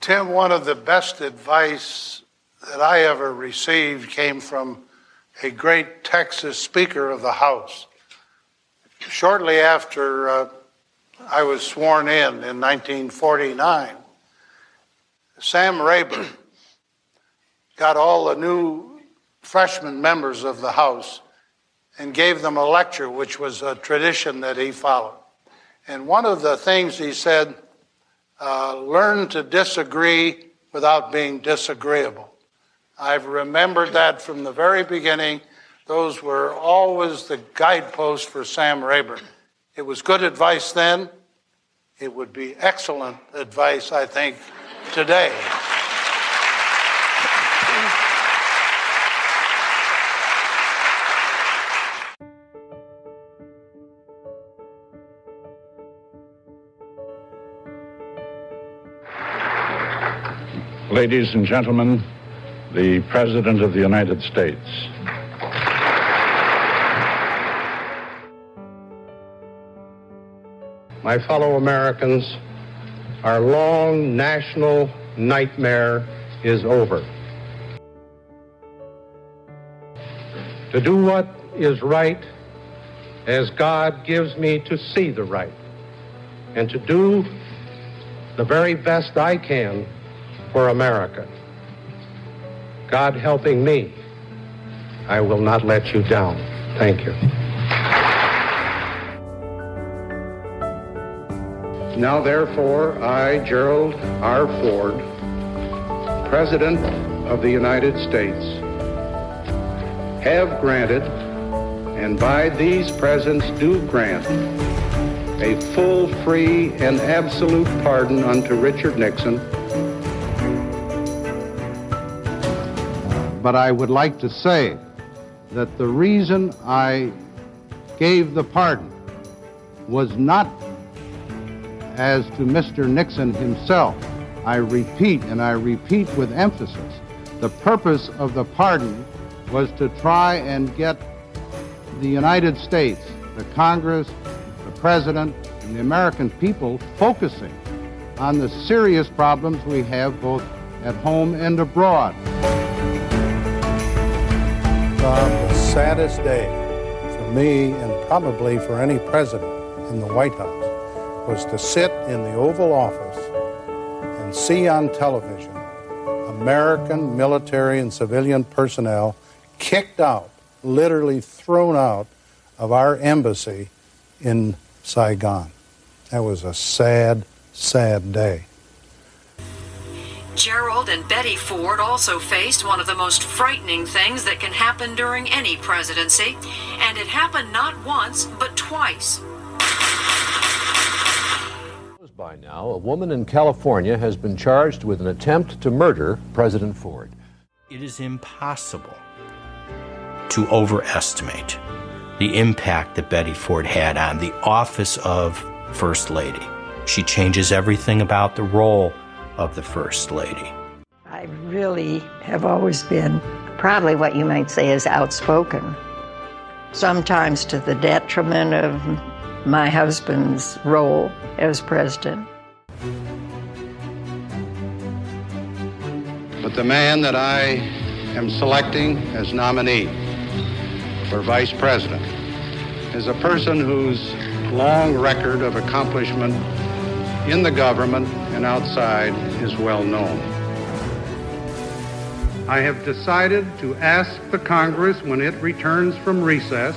Tim, one of the best advice that I ever received came from a great Texas Speaker of the House. Shortly after uh, I was sworn in in 1949, Sam Rayburn got all the new freshman members of the House and gave them a lecture, which was a tradition that he followed. And one of the things he said, uh, learn to disagree without being disagreeable. I've remembered that from the very beginning. Those were always the guideposts for Sam Rayburn. It was good advice then. It would be excellent advice, I think, today. Ladies and gentlemen, the President of the United States. My fellow Americans, our long national nightmare is over. To do what is right as God gives me to see the right, and to do the very best I can for America. God helping me, I will not let you down. Thank you. Now, therefore, I, Gerald R. Ford, President of the United States, have granted, and by these presents do grant, a full, free, and absolute pardon unto Richard Nixon But I would like to say that the reason I gave the pardon was not as to Mr. Nixon himself. I repeat, and I repeat with emphasis, the purpose of the pardon was to try and get the United States, the Congress, the President, and the American people focusing on the serious problems we have both at home and abroad the saddest day for me and probably for any president in the White House was to sit in the Oval Office and see on television American military and civilian personnel kicked out, literally thrown out of our embassy in Saigon. That was a sad, sad day. Gerald and Betty Ford also faced one of the most frightening things that can happen during any presidency, and it happened not once, but twice. By now, a woman in California has been charged with an attempt to murder President Ford. It is impossible to overestimate the impact that Betty Ford had on the office of First Lady. She changes everything about the role of the First Lady. I really have always been probably what you might say is outspoken, sometimes to the detriment of my husband's role as president. But the man that I am selecting as nominee for vice president is a person whose long record of accomplishment in the government and outside is well known. I have decided to ask the Congress when it returns from recess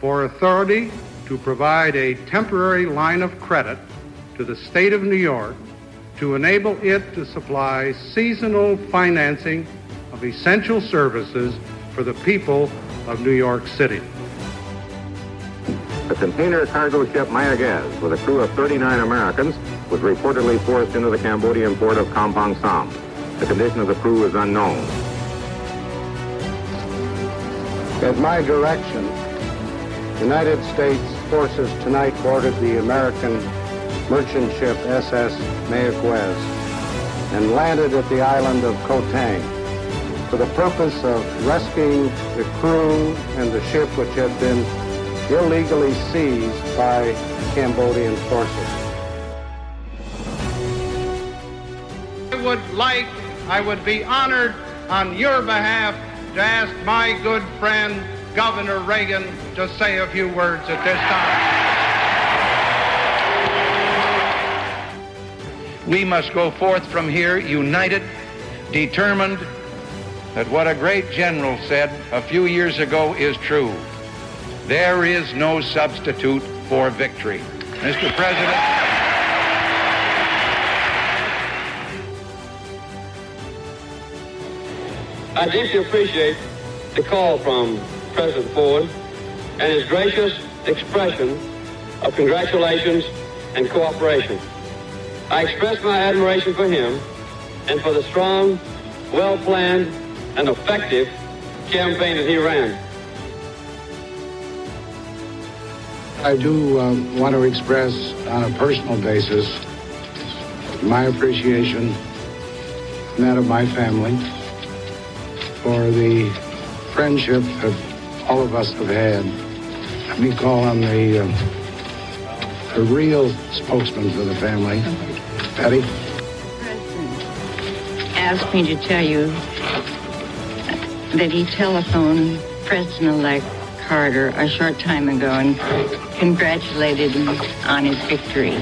for authority to provide a temporary line of credit to the state of New York to enable it to supply seasonal financing of essential services for the people of New York City. The container cargo ship Mayaguez, with a crew of 39 Americans, was reportedly forced into the Cambodian port of Kampong Som. The condition of the crew is unknown. At my direction, United States forces tonight boarded the American merchant ship SS Mayaguez and landed at the island of Koh Tang for the purpose of rescuing the crew and the ship which had been illegally seized by Cambodian forces. I would like, I would be honored on your behalf to ask my good friend, Governor Reagan, to say a few words at this time. We must go forth from here united, determined that what a great general said a few years ago is true. There is no substitute for victory. Mr. President. I deeply appreciate the call from President Ford and his gracious expression of congratulations and cooperation. I express my admiration for him and for the strong, well-planned, and effective campaign that he ran. I do um, want to express on a personal basis my appreciation and that of my family for the friendship that all of us have had. Let me call on the, uh, the real spokesman for the family, Betty. President asked me to tell you that he telephoned President-elect Carter a short time ago and congratulated him on his victory.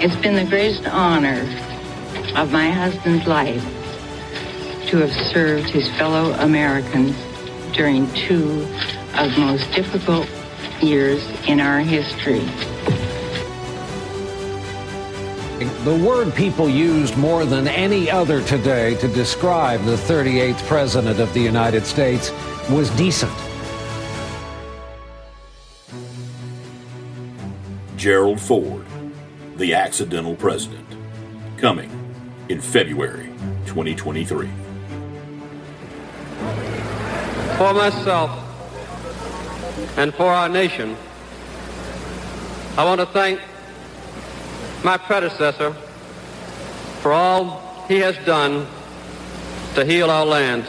It's been the greatest honor of my husband's life to have served his fellow Americans during two of the most difficult years in our history. The word people used more than any other today to describe the 38th President of the United States was decent. Gerald Ford, the accidental president, coming in February 2023. For myself and for our nation, I want to thank my predecessor for all he has done to heal our land.